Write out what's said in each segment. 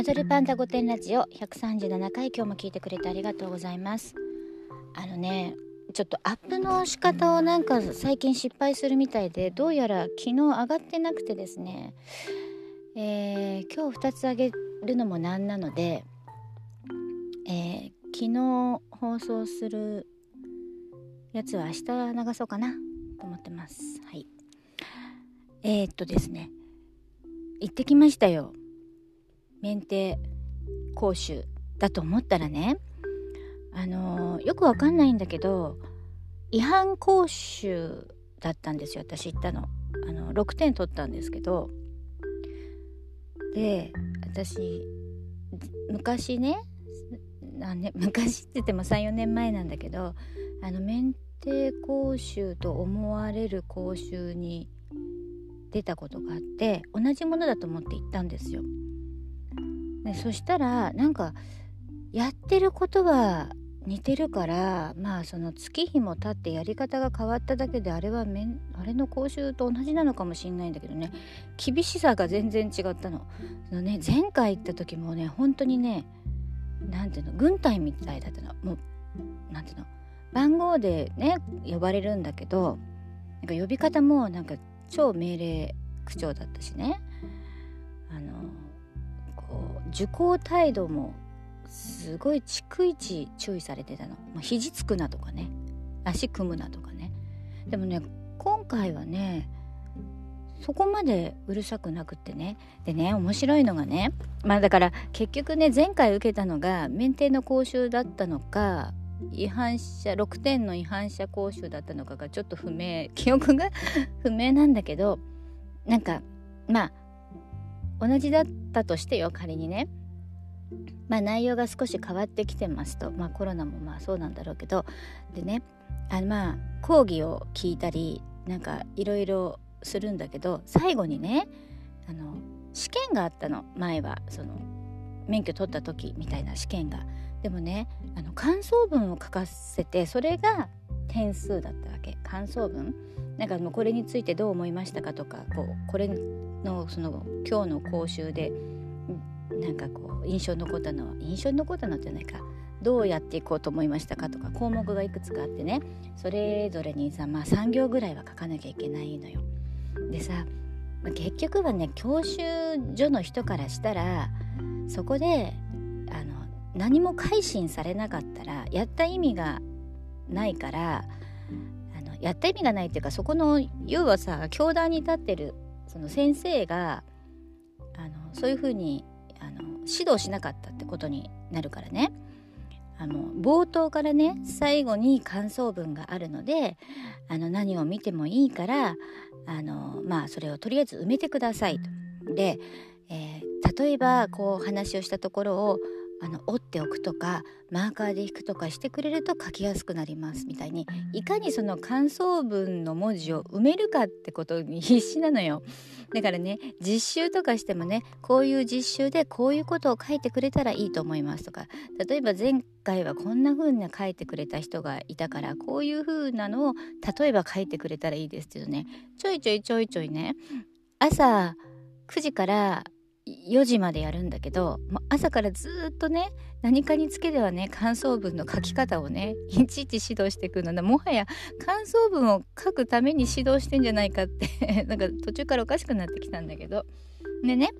マドルパンダ御殿ラジオ137回今日も聞いてくれてありがとうございます。あのねちょっとアップの仕方をなんか最近失敗するみたいでどうやら昨日上がってなくてですね。えー、今日2つ上げるのもなんなので、えー、昨日放送するやつは明日流そうかなと思ってます。はい。えー、っとですね。行ってきましたよ。免停講習だと思ったらねあのよくわかんないんだけど違反講習だったんですよ私行ったのあの6点取ったんですけどで私昔ねね昔って言っても34年前なんだけどあの免停講習と思われる講習に出たことがあって同じものだと思って行ったんですよ。でそしたらなんかやってることは似てるからまあその月日も経ってやり方が変わっただけであれはめんあれの講習と同じなのかもしんないんだけどね。厳しさが全然違ったの。そのね前回行った時もね本当にね何ていうの軍隊みたいだったの。もう何ていうの番号でね呼ばれるんだけどなんか呼び方もなんか超命令口調だったしね。受講態度もすごい逐一注意されてたの、まあ、肘つくなとかね。足組むなとかね。でもね今回はねそこまでうるさくなくってね。でね面白いのがねまあだから結局ね前回受けたのが免停の講習だったのか違反者6点の違反者講習だったのかがちょっと不明記憶が 不明なんだけどなんかまあ同じだったとしてよ仮にね。まあ内容が少し変わってきてますと。まあコロナもまあそうなんだろうけど。でねあのまあ講義を聞いたりなんかいろいろするんだけど最後にねあの試験があったの。前はその免許取った時みたいな試験が。でもねあの感想文を書かせてそれが点数だったわけ。感想文。なんかもうこれについてどう思いましたかとかこうこれのその今日の講習でなんかこう印象に残ったのは印象に残ったのじゃないかどうやっていこうと思いましたかとか項目がいくつかあってねそれぞれにさまあ3行ぐらいは書かなきゃいけないのよ。でさ結局はね教習所の人からしたらそこであの何も改心されなかったらやった意味がないからあのやった意味がないっていうかそこの要はさ教壇に立ってるその先生があのそういうふうにあの指導しなかったってことになるからねあの冒頭からね最後に感想文があるのであの何を見てもいいからあのまあそれをとりあえず埋めてくださいと。で、えー、例えばこう話をしたところをあの折っておくとかマーカーで引くとかしてくれると書きやすくなりますみたいにいかにその感想文の文字を埋めるかってことに必死なのよ。だからね実習とかしてもねこういう実習でこういうことを書いてくれたらいいと思いますとか例えば前回はこんな風に書いてくれた人がいたからこういう風なのを例えば書いてくれたらいいですけどねちょいちょいちょいちょいね朝9時から4時までやるんだけど朝からずっとね何かにつけてはね感想文の書き方をねいちいち指導していくのでもはや感想文を書くために指導してんじゃないかって なんか途中からおかしくなってきたんだけど。でね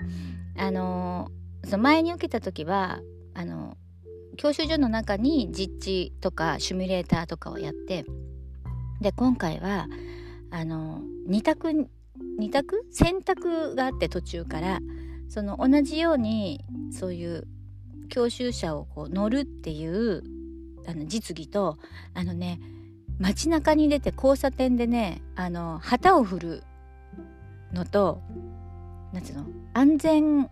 あのー、その前に受けた時はあのー、教習所の中に実地とかシミュレーターとかをやってで今回はあのー、2択2択？選択があって途中から。その同じようにそういう教習車をこう乗るっていうあの実技とあのね街中に出て交差点でねあの旗を振るのと何ていうの安全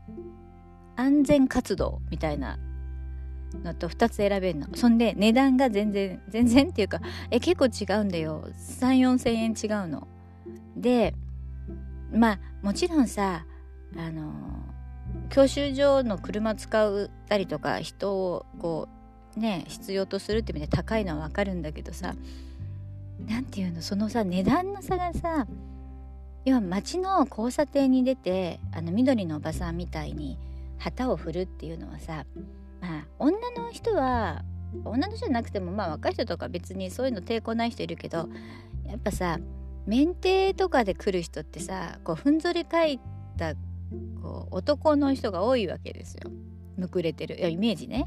安全活動みたいなのと2つ選べるの。そんで値段が全然全然っていうかえ結構違うんだよ。34,000円違うの。でまあもちろんさあの教習所の車使ったりとか人をこうね必要とするって意味で高いのは分かるんだけどさ何て言うのそのさ値段の差がさ要は街の交差点に出てあの緑のおばさんみたいに旗を振るっていうのはさまあ女の人は女の人じゃなくてもまあ若い人とか別にそういうの抵抗ない人いるけどやっぱさ免停とかで来る人ってさこうふんぞり返ったこう男の人が多いわけですよむくれてるいやイメージね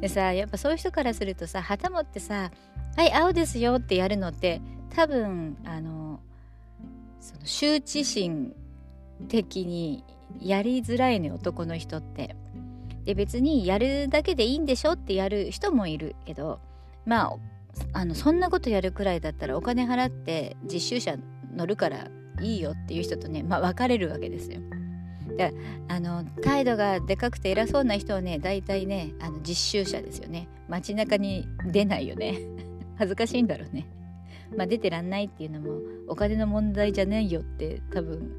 でさやっぱそういう人からするとさ旗持ってさ「はい青ですよ」ってやるのって多分あのその羞恥心的にやりづらいのよ男の人って。で別にやるだけでいいんでしょってやる人もいるけどまああのそんなことやるくらいだったらお金払って実習者乗るからいいよっていう人とねまあ別れるわけですよ。であの態度がでかくて偉そうな人はね大体ねあの実習者ですよね。街中に出ないよね。恥ずかしいんだろうね。まあ出てらんないっていうのもお金の問題じゃないよって多分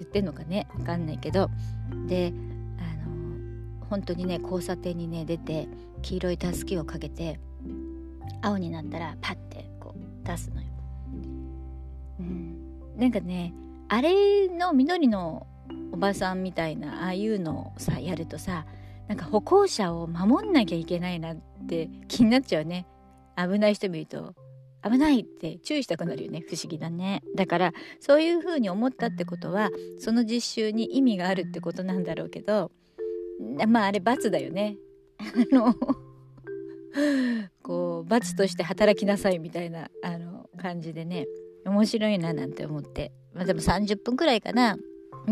言ってんのかね。分かんないけど。であの本当にね交差点にね出て黄色いたすきをかけて青になったらパッてこう出すのよ。うん、なんかねあれの緑のばさんみたいなああいうのをさやるとさなんか歩行者を守んなきゃいけないなって気になっちゃうね。危ない人見ると危ないって注意したくなるよね。不思議だね。だからそういう風に思ったってことはその実習に意味があるってことなんだろうけどまああれ罰だよね。あのこう罰として働きなさいみたいなあの感じでね面白いななんて思って、まあ、でも30分くらいかな。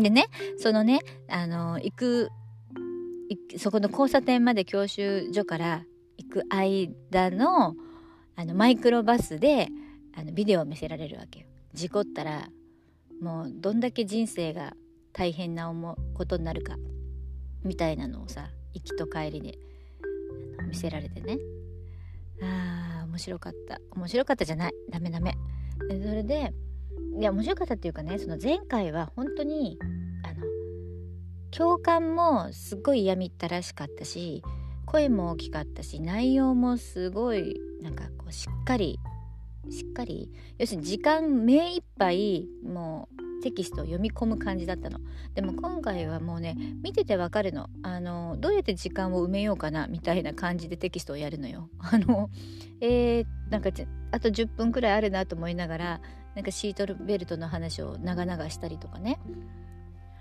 でねそのねあの行くそこの交差点まで教習所から行く間のあのマイクロバスであのビデオを見せられるわけよ。事故ったらもうどんだけ人生が大変な思うことになるかみたいなのをさ行きと帰りで見せられてね。あー面白かった。面白かったじゃない。ダメダメ。それでいや面白かったっていうかねその前回は本当にあの共感もすっごい嫌みったらしかったし声も大きかったし内容もすごいなんかこうしっかりしっかり要するに時間目いっぱいもうテキストを読み込む感じだったの。でも今回はもうね見ててわかるの。あのどうやって時間を埋めようかなみたいな感じでテキストをやるのよ。あのえー、なんかあと10分くらいあるなと思いながらなんかシートベルトの話を長々したりとかね。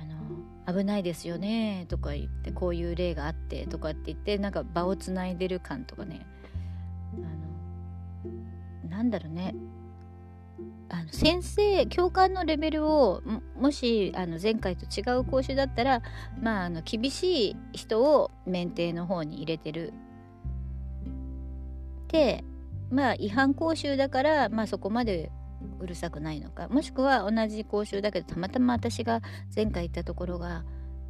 あの危ないですよねとか言ってこういう例があってとかって言ってなんか場をつないでる感とかね。あのなんだろうね。あの先生教官のレベルをもしあの前回と違う講習だったらまああの厳しい人を免停の方に入れてる。でまあ違反講習だからまあそこまでうるさくないのかもしくは同じ講習だけどたまたま私が前回行ったところが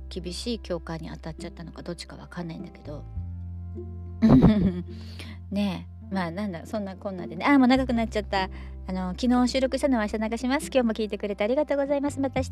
厳しい教官に当たっちゃったのかどっちかわかんないんだけど。ねえまあなんだそんなこんなでね。あもう長くなっちゃった。あの昨日収録したのは明日流します。今日も聞いてくれてありがとうございます。また明日。